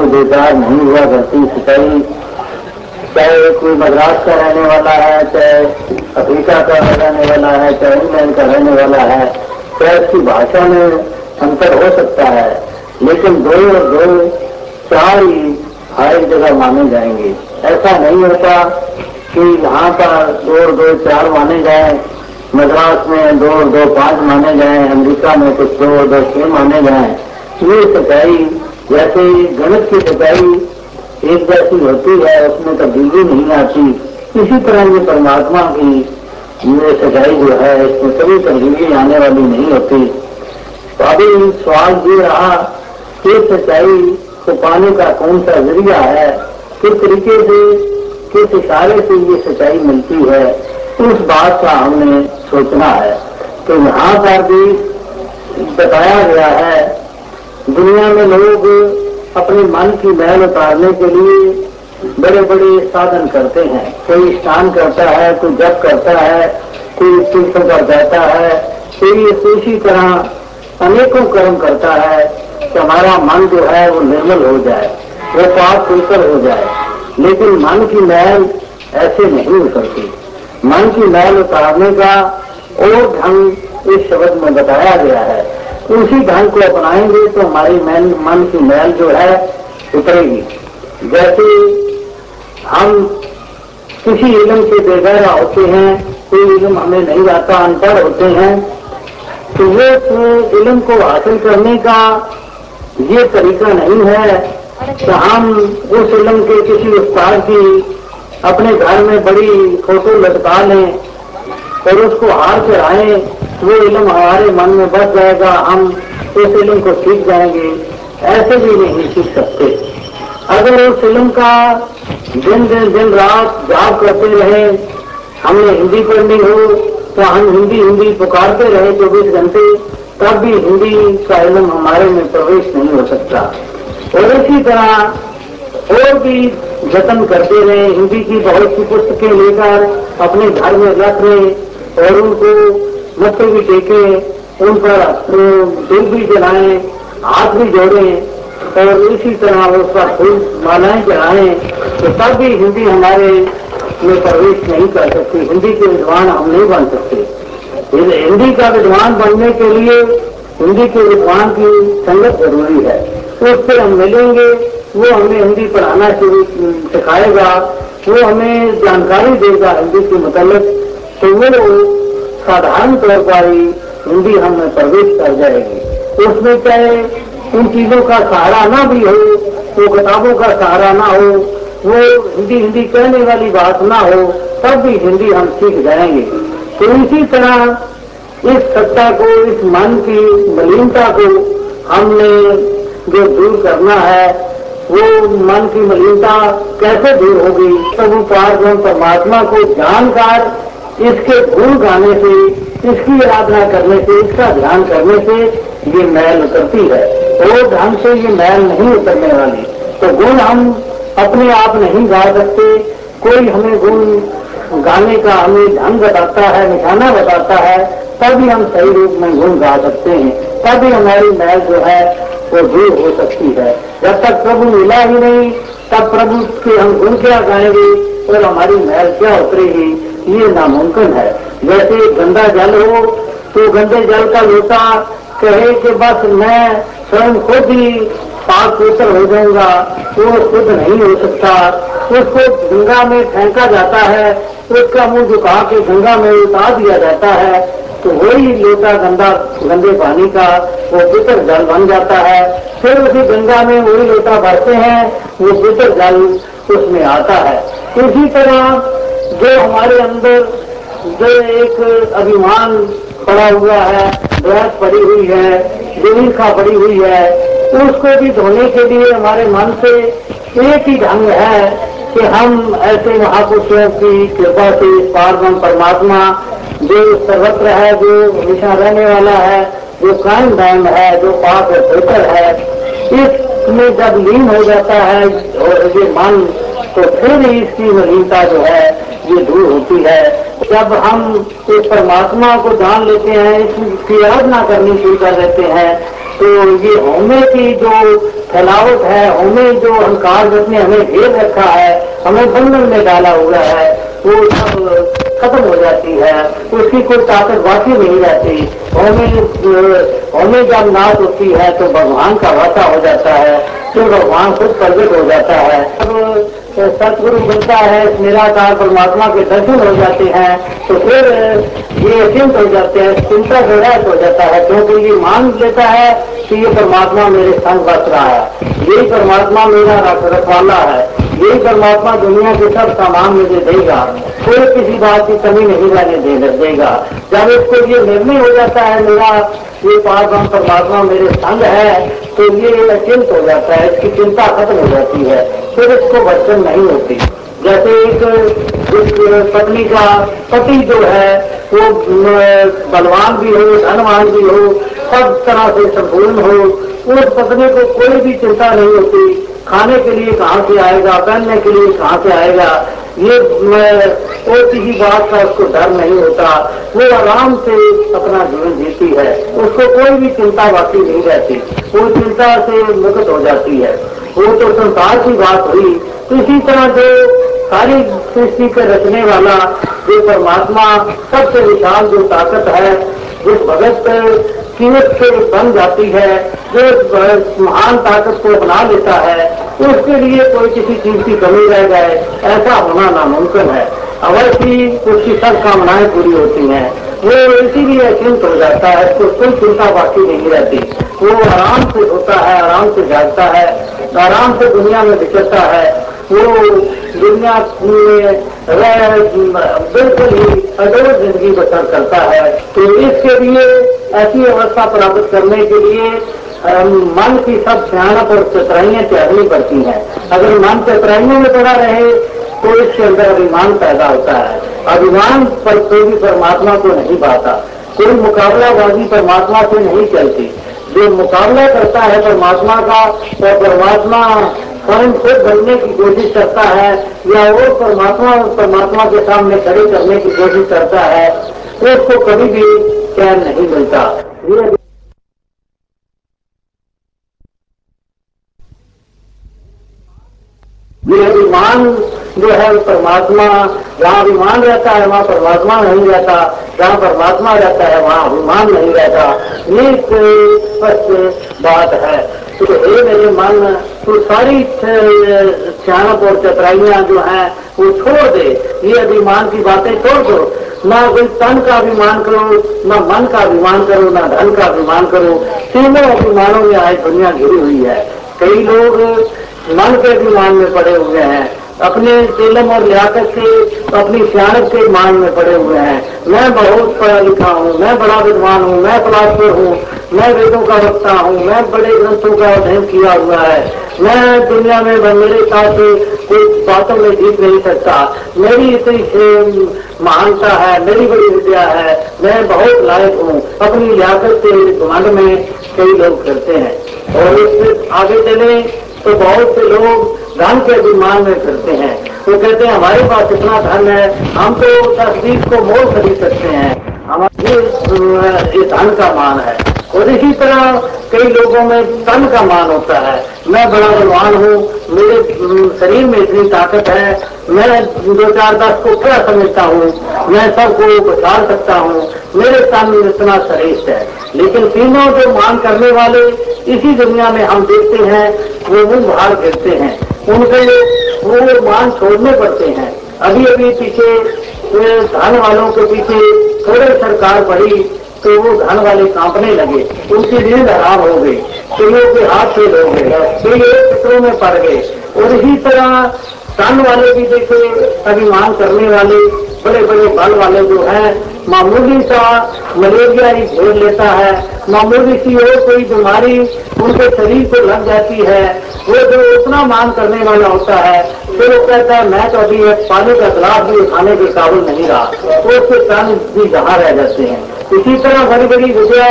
को बेकार नहीं हुआ करती सिंचाई चाहे कोई मद्रास का रहने वाला है, चाहे अफ्रीका का रहने वाला है, चाहे इंग्लैंड का रहने वाला है, चाहे उसकी भाषा में अंतर हो सकता है, लेकिन दो और दो चार ही हर एक जगह माने जाएँगे। ऐसा नहीं होता कि यहाँ पर दो और दो चार माने जाए, मद्रास में दो और दो पाँच माने जाए, अमेरिका में कुछ दो और दो छह माने जाए। ये सच्चाई जैसे गणित की सच्चाई एक जैसी होती है, उसमें तब्दीली नहीं आती। इसी तरह ये परमात्मा की ये सच्चाई जो है, इसमें कभी तब्दीली आने वाली नहीं होती। तो अभी सवाल ये रहा कि सच्चाई को पाने का कौन सा ज़रिया है? किस तरीके से, किस इशारे से ये सच्चाई मिलती है? उस बात का हमने सोचना है। तो यहाँ पर भी बताया गया है दुनिया में लोग अपने मन की मैल उतारने के लिए बड़े बड़े साधन करते हैं। कोई स्नान करता है, कोई जप करता है, कोई तीर्थ पर जाता है कोई इसी तरह अनेकों कर्म करता है कि हमारा मन जो है वो निर्मल हो जाए वो पाप खुलकर हो जाए। लेकिन मन की मैल ऐसे नहीं उतरती मन की मैल उतारने का और ढंग इस शब्द में बताया गया है उसी ढंग को अपनाएँगे तो हमारी मैन, मन की मैल जो है उतरेगी। जैसे हम किसी इलम के बेगैरा होते हैं, कोई इलम हमें नहीं आता, अनपढ़ होते हैं तो वो इलम को हासिल करने का ये तरीका नहीं है कि हम उस इलम के किसी उस्ताद की अपने घर में बड़ी फ़ोटो लटका लें और उसको हार चढ़ाएँ। वो इलम हमारे मन में बस जाएगा, हम उस इलम को सीख जाएँगे। ऐसे भी नहीं सीख सकते। अगर उस इलम का दिन दिन दिन रात जाप करते रहे, हमने हिंदी पढ़नी हो तो हम हिंदी हिंदी पुकारते रहे चौबीस घंटे, तब भी हिंदी का इलम हमारे में प्रवेश नहीं हो सकता। और इसी तरह और भी जतन करते रहे, हिंदी की बहुत सी पुस्तकें लेकर अपने घर में रख रहे और उनको मत्थे भी टेके उन पर दिल भी जलाएँ, हाथ भी जोड़ें, और इसी तरह उसका फूल मालाएँ चढ़ाएँ तो तब भी हिंदी हमारे में प्रवेश नहीं कर सकती। हिंदी के विद्वान हम नहीं बन सकते। हिंदी का विद्वान बनने के लिए हिंदी के विद्वान की संगत ज़रूरी है। तो उससे हम मिलेंगे, वो हमें हिंदी पढ़ाना शुरू सिखाएगा, वो हमें जानकारी देगा हिंदी के मतलब तो वो साधारण तौर पर ही हिंदी हम प्रवेश कर जाएगी। उसमें चाहे उन चीज़ों का सहारा ना भी हो, वो किताबों का सहारा ना हो, वो हिंदी हिंदी कहने वाली बात ना हो, तब भी हिंदी हम सीख जाएँगे। तो इसी तरह इस सत्ता को, इस मन की मलिनता को हमने जो दूर करना है, वो मन की मलिनता कैसे दूर होगी? तो वो पार परमात्मा को जानकर इसके गुण गाने से, इसकी आराधना करने से, इसका ध्यान करने से ये मैल उतरती है। और ढंग से ये मैल नहीं उतरने वाली। तो गुण हम अपने आप नहीं गा सकते। कोई हमें गुण गाने का हमें ढंग बताता है, निशाना बताता है, तभी हम सही रूप में गुण गा सकते हैं। तभी हमारी मैल जो है, वो दूर हो सकती है। जब तक प्रभु मिला ही नहीं, तब प्रभु के हम गुण क्या गाएँगे और हमारी मैल क्या उतरेगी? ये नामुमकिन है। जैसे गंदा जल हो तो गंदे जल का लोटा कहे कि बस मैं स्वयं खुद ही पाक पवित्र हो जाऊँगा वो खुद नहीं हो सकता। उसको गंगा में फेंका जाता है, उसका मुँह झुका के गंगा में उतार दिया जाता है तो वही लोटा गंदा, गंदे पानी का वो पितर जल बन जाता है। फिर उसी गंगा में वही लोटा भरते हैं, वो पितर जल उसमें आता है। इसी तरह जो हमारे अंदर जो एक अभिमान पड़ा हुआ है, बहस पड़ी हुई है दुविधा पड़ी हुई है, उसको भी धोने के लिए हमारे मन से एक ही ढंग है कि हम ऐसे महापुरुषों की कृपा से पारगम परमात्मा, जो सर्वत्र है, जो हमेशा रहने वाला है, जो कायम दायम है, जो पाक और बेहतर है, इसमें जब लीन हो जाता है और ये मन तो फिर इसकी नवीनता जो है ये दूर होती है। जब हम इस परमात्मा को जान लेते हैं, इसकी आराधना करनी शुरू कर देते हैं तो ये होमे की जो फैलावट है, होमे जो अहंकार जिसने हमें घेर रखा है, हमें बंधन में डाला हुआ है, वो सब खत्म हो जाती है। उसकी कोई ताकत बाकी नहीं रहती। होमे होमे जब नाश होती है तो भगवान का वाता हो जाता है फिर भगवान खुद प्रकट हो जाता है। अब सतगुरु बनता है, निराकार परमात्मा के दर्शन हो जाते हैं तो फिर ये अचिंत हो जाते हैं, चिंता से रहित हो जाता है, क्योंकि ये मान लेता है कि ये परमात्मा मेरे संग बस रहा है। यही परमात्मा मेरा रखवाला है। यही परमात्मा दुनिया के सब सामान मुझे देगा। कोई किसी बात की कमी नहीं रहने दे, देगा। जब इसको ये निर्णय हो जाता है, मेरा ये पास परमात्मा मेरे संग है तो ये अचिंत हो जाता है इसकी चिंता खत्म हो जाती है, फिर इसको भटकन नहीं होती। जैसे एक पत्नी का पति जो है, वो बलवान भी हो, धनवान भी हो, सब तरह से संपूर्ण हो, उस पत्नी को कोई भी चिंता नहीं होती। खाने के लिए कहाँ से आएगा, पहनने के लिए कहाँ से आएगा ये और किसी बात का उसको डर नहीं होता। वो आराम से अपना जीवन जीती है। उसको कोई भी चिंता बाकी नहीं रहती। वो चिंता से मुक्त हो जाती है। वो तो संसार की बात हुई। इसी तरह जो सारी सृष्टि के रचने वाला, जो परमात्मा, सबसे विशाल जो ताकत है, जिस भगत कीमत से बन जाती है, जो महान ताकत को अपना लेता है उसके लिए कोई किसी चीज़ की कमी रह जाए, ऐसा होना नामुमकिन है। अवश्य उसकी सब कामनाएँ पूरी होती हैं। वो इसीलिए अचिंत हो जाता है तो कोई चिंता बाकी नहीं रहती। वो आराम से होता है, आराम से जागता है, आराम से दुनिया में विचरता है। वो दुनिया में बिल्कुल ही अडोर ज़िंदगी बसर करता है। तो इसके लिए, ऐसी अवस्था प्राप्त करने के लिए मन की सब भयानक और चतराइयाँ त्यागनी पड़ती हैं। अगर मन चतराइयों में पड़ा रहे तो इसके अंदर अभिमान पैदा होता है। अभिमान पर कोई भी परमात्मा को नहीं पाता कोई मुकाबलाबाजी परमात्मा से नहीं चलती। जो मुकाबला करता है परमात्मा का तो परमात्मा स्वयं खुद बनने की कोशिश करता है, या वो परमात्मा परमात्मा के सामने खड़े करने की कोशिश करता है तो उसको कभी भी चैन नहीं मिलता। ये अभिमान जो है परमात्मा, जहाँ अभिमान रहता है, वहाँ परमात्मा नहीं रहता। जहाँ परमात्मा रहता है, वहाँ अभिमान नहीं रहता। ये कोई स्पष्ट बात है। तो हे मेरे मन तो सारी सियानप और चतराइयाँ जो हैं, वो छोड़ दे। ये अभिमान की बातें छोड़ दो। ना कोई तन का अभिमान करो, ना मन का अभिमान करो, ना धन का अभिमान करो। तीनों अभिमानों में आज दुनिया घिरी हुई है। कई लोग मन के अभिमान में पड़े हुए हैं। अपने तेलम और लियाकत से, अपनी सियानत के मान में पड़े हुए हैं। मैं बहुत पढ़ा लिखा हूँ, मैं बड़ा विद्वान हूँ, मैं फिलासफर हूँ, मैं वेदों का वक्ता हूँ, मैं बड़े ग्रंथों का अध्ययन किया हुआ है। मैं दुनिया में मेरे साथ कोई बातों में जीत नहीं सकता। मेरी इतनी महानता है, मेरी बड़ी विद्या है। मैं बहुत लायक हूँ। अपनी लियाकत से घुमांड में कई लोग करते हैं। और आगे चले तो बहुत से लोग धन के अभिमान में करते हैं। वो तो कहते हैं, हमारे पास इतना धन है, हम तो तस्वीर को मोल खरीद सकते हैं। हमारे ये धन का मान है। और इसी तरह कई लोगों में तन का मान होता है। मैं बड़ा बलवान हूँ, मेरे शरीर में इतनी ताकत है, मैं दो चार दस को क्या समझता हूँ, मैं सबको बचा सकता हूँ, मेरे तन इतना श्रेष्ठ है। लेकिन तीनों जो मान करने वाले इसी दुनिया में हम देखते हैं, वो मुँह बाहर गिरते हैं। उनके वो मान छोड़ने पड़ते हैं। अभी अभी पीछे धन वालों के पीछे थोड़े सरकार बढ़ी तो वो धन वाले कांपने लगे। उनकी नींद हराम हो गई। कईयों के हाथ फेल हो गए। एक चित्रों में पड़ गए। और इसी तरह धन वाले भी देखे, अभिमान करने वाले बड़े बड़े बल वाले जो हैं, मामूली सा मलेरिया ही घेर लेता है। मामूली सी और कोई बीमारी उनके शरीर को लग जाती है। वो जो उतना मान करने वाला होता है, फिर वो कहता है, मैं तो अभी एक पानी का गिलास भी उठाने के काबुल नहीं रहा। तो उसके प्राण भी जहाँ रह जाते हैं। इसी तरह बड़ी बड़ी विद्या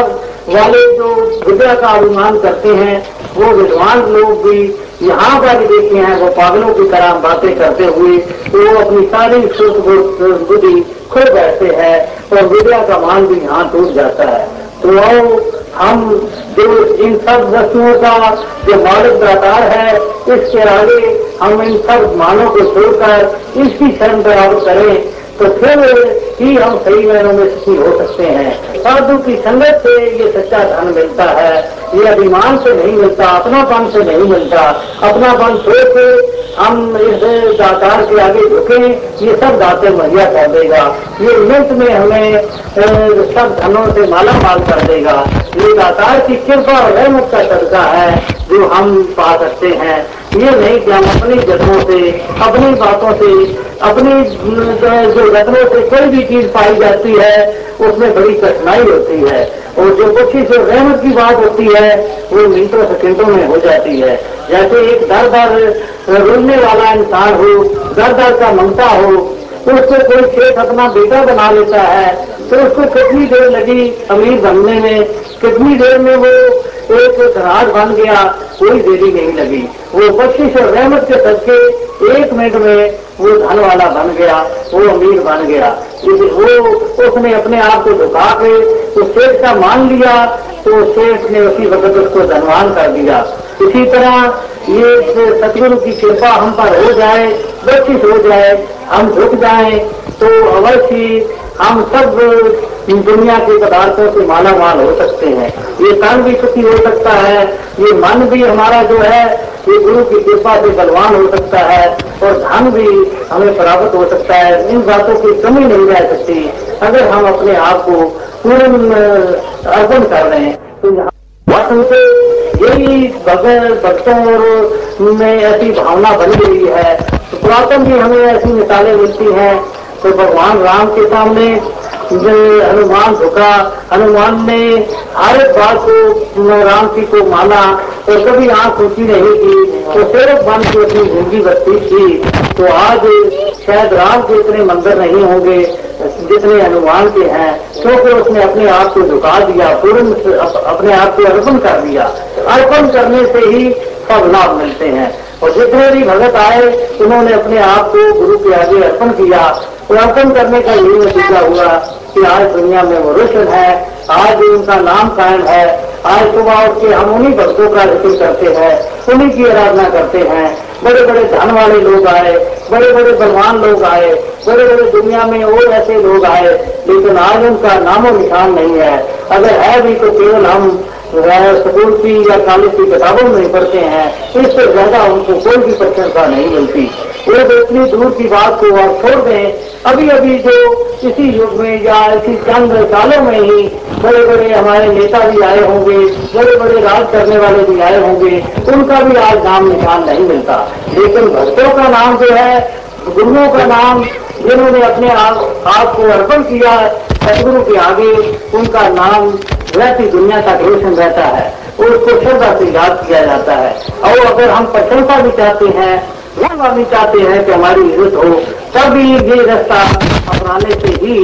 वाले जो विद्या का अभिमान करते हैं, वो विद्वान लोग भी यहाँ पर देखे हैं, वो पागलों की तरह बातें करते हुए तो वो अपनी सारी सुख बुद्धि खो बैठते हैं और विद्या का मान भी यहाँ टूट जाता है। तो हम जो इन सब वस्तुओं का जो मौलिक आधार है, इसके आगे हम इन सब मानों को छोड़कर इसकी शरण बराबर करें तो फिर ही हम सही महीनों में सुखी हो सकते हैं। साधु की संगत से ये सच्चा धन मिलता है। ये अभिमान से नहीं मिलता, अपनापन से नहीं मिलता। अपनापन छोड़ के हम इस दातार के आगे झुके, ये सब दाते मुहैया कर देगा। ये मिनट में हमें सब धनों से माला माल कर देगा। ये दातार की कृपा और रहमत का सदका है जो हम पा सकते हैं। ये नहीं कि हम अपनी जन्मों से, अपनी बातों से, अपनी जो रत्नों से कोई भी चीज़ पाई जाती है, उसमें बड़ी कठिनाई होती है। और जो कुछ से रहमत की बात होती है, वो मिनटों सेकेंडों में हो जाती है। जैसे एक दर दर रोने वाला इंसान हो दर दर का ममता हो तो उसको कोई खेत अपना बेटा बना लेता है तो उसको कितनी देर लगी अमीर बनने में? कितनी देर में वो एक धराज बन गया? कोई देरी नहीं लगी। वो बख्शिश और रहमत के सदके एक मिनट में वो धन वाला बन गया, वो अमीर बन गया। वो उसने अपने आप को झुका के तो शेख का मान लिया तो शेख ने उसी वक्त उसको धनवान कर दिया। इसी तरह ये सतगुरु की कृपा हम पर हो जाए बख्शिश हो जाए, हम झुक जाए तो अवश्य हम सब दुनिया के पदार्थों से माला माल हो सकते हैं। ये तन भी सुखी हो सकता है, ये मन भी हमारा जो है, ये गुरु की कृपा से बलवान हो सकता है, और धन भी हमें प्राप्त हो सकता है। इन बातों की कमी नहीं रह सकती। अगर हम अपने आप को पूर्ण अर्पण कर रहे हैं तो यहाँ से यही भगत भक्तों और में ऐसी भावना बन गई है। तो पुरातन भी हमें ऐसी मिसालें मिलती हैं। तो भगवान राम के सामने हनुमान झुका। हनुमान ने हर एक बात को राम जी को माना और कभी आँख ऊँची नहीं की तो सिर्फ़ मन की अपनी ज़िंदगी बत्ती थी। तो आज शायद राम के इतने मंदिर नहीं होंगे जितने हनुमान के हैं, क्योंकि उसने अपने आप को झुका दिया, पूर्ण अपने आप को अर्पण कर दिया। अर्पण करने से ही सब लाभ मिलते हैं। और जितने भी भगत आए, उन्होंने अपने आप को गुरु के आगे अर्पण किया। और करने का यही नतीजा हुआ कि आज दुनिया में वो रोशन है, आज उनका नाम कायम है, आज सुबह उठ के हम उन्हीं भक्तों का ज़िक्र करते हैं, उन्हीं की आराधना करते हैं। बड़े बड़े धन वाले लोग आए बड़े बड़े बलवान लोग आए बड़े बड़े दुनिया में और ऐसे लोग आए, लेकिन आज उनका नामो निशान नहीं है। अगर है भी तो केवल हम स्कूल की या कॉलेज की किताबों में पढ़ते हैं, इससे ज़्यादा उनको कोई भी प्रशंसा नहीं मिलती। तो इतनी दूर की बात को और छोड़ दें। अभी अभी जो इसी युग में या इसी चंद सालों में ही बड़े बड़े हमारे नेता भी आए होंगे बड़े बड़े राज करने वाले भी आए होंगे, उनका भी आज नाम निशान नहीं मिलता। लेकिन भक्तों का नाम जो है, गुरुओं का नाम, जिन्होंने अपने आप आप को अर्पण किया सदगुरु के आगे, उनका नाम रहती दुनिया का रोशन रहता है। उसको श्रद्धा से याद किया जाता है। और अगर हम प्रशंसा भी चाहते हैं वह भी चाहते हैं कि हमारी इज़्ज़त हो, तभी ये रास्ता अपनाने से ही,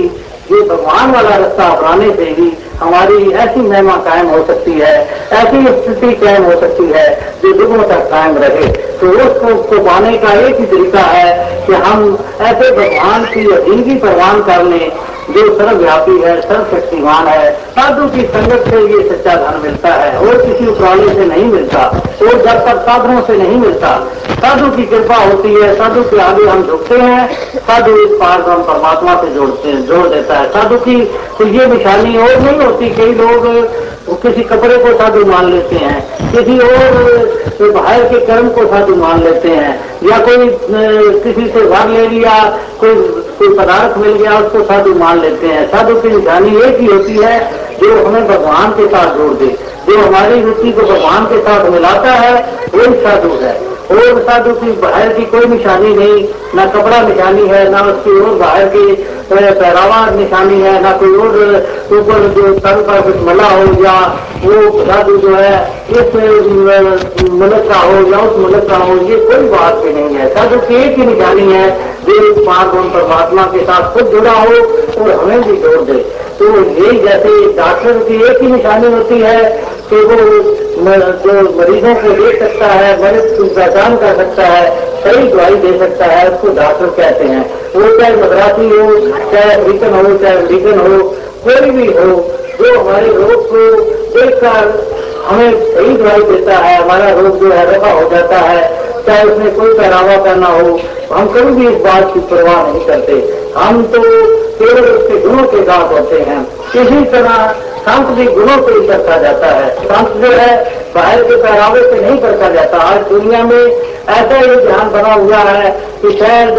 ये भगवान वाला रास्ता अपनाने से ही हमारी ऐसी महिमा कायम हो सकती है, ऐसी स्थिति कायम हो सकती है जो दुखों तक कायम रहे। तो उसको को पाने का एक ही तरीका है कि हम ऐसे भगवान की ज़िंदगी प्रवान कर लें जो सर्वव्यापी है, सर्वशक्तिमान है, साधु की संगत से ये सच्चा धन मिलता है, और किसी उपराले से नहीं मिलता, और जब तक साधनों से नहीं मिलता। साधु की कृपा होती है, साधु के आगे हम झुकते हैं, साधु इस पार को हम परमात्मा से जोड़ते हैं, जोड़ देता है। साधु की तो ये निशानी और नहीं होती, कई लोग किसी कपड़े को साधु मान लेते हैं किसी और बाहर के कर्म को साधु मान लेते हैं। या कोई किसी से घर ले लिया, कोई कोई पदार्थ मिल गया, उसको साधु मान लेते हैं। साधु की निशानी एक ही होती है, जो हमें भगवान के साथ जोड़ दे। जो हमारी रुचि को भगवान के साथ मिलाता है, वही साधु है। और साधु की बाहर की कोई निशानी नहीं, ना कपड़ा निशानी है, ना उसकी और बाहर की पहरावा निशानी है, ना कोई और ऊपर जो तन पर कुछ मला हो या वो साधु जो है, इस मुल्क का हो या उस मुल्क का हो, ये कोई बात भी नहीं है। साधु की एक ही निशानी है, जो पार्वम परमात्मा के साथ खुद जुड़ा हो और हमें भी जोड़ दे। तो यही जैसे डॉक्टर की एक ही निशानी होती है कि वो जो मरीजों को देख सकता है मरीज़ की पहचान कर सकता है, सही दवाई दे सकता है, उसको डॉक्टर कहते हैं। वो चाहे मद्रासी हो, चाहे अफ्रीकन हो, चाहे अमरीकन हो, कोई भी हो, जो हमारे रोग को देखकर हमें सही दवाई देता है, हमारा रोग जो है रफा हो जाता है, चाहे उसमें कोई पहरावा करना हो, हम कभी भी इस बात की परवाह नहीं करते। हम तो केवल उसके गुणों के साथ होते हैं। इसी तरह संत भी गुणों से ही करता जाता है। संत जो है, बाहर के पहरावे से नहीं करता जाता। आज दुनिया में ऐसा ही ध्यान बना हुआ है कि शायद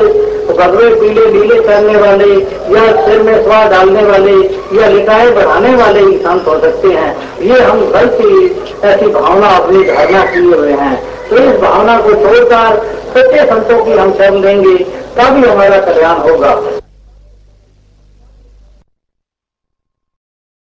भगवे पीले, नीले करने वाले या सिर में स्वाद डालने वाले या लिटाए बढ़ाने वाले ही संत हो सकते हैं। ये हम गलती ऐसी भावना अपनी धारणा किए हुए हैं। तो इस भावना को छोड़कर सच्चे संतों की हम शरण देंगे तभी हमारा कल्याण होगा।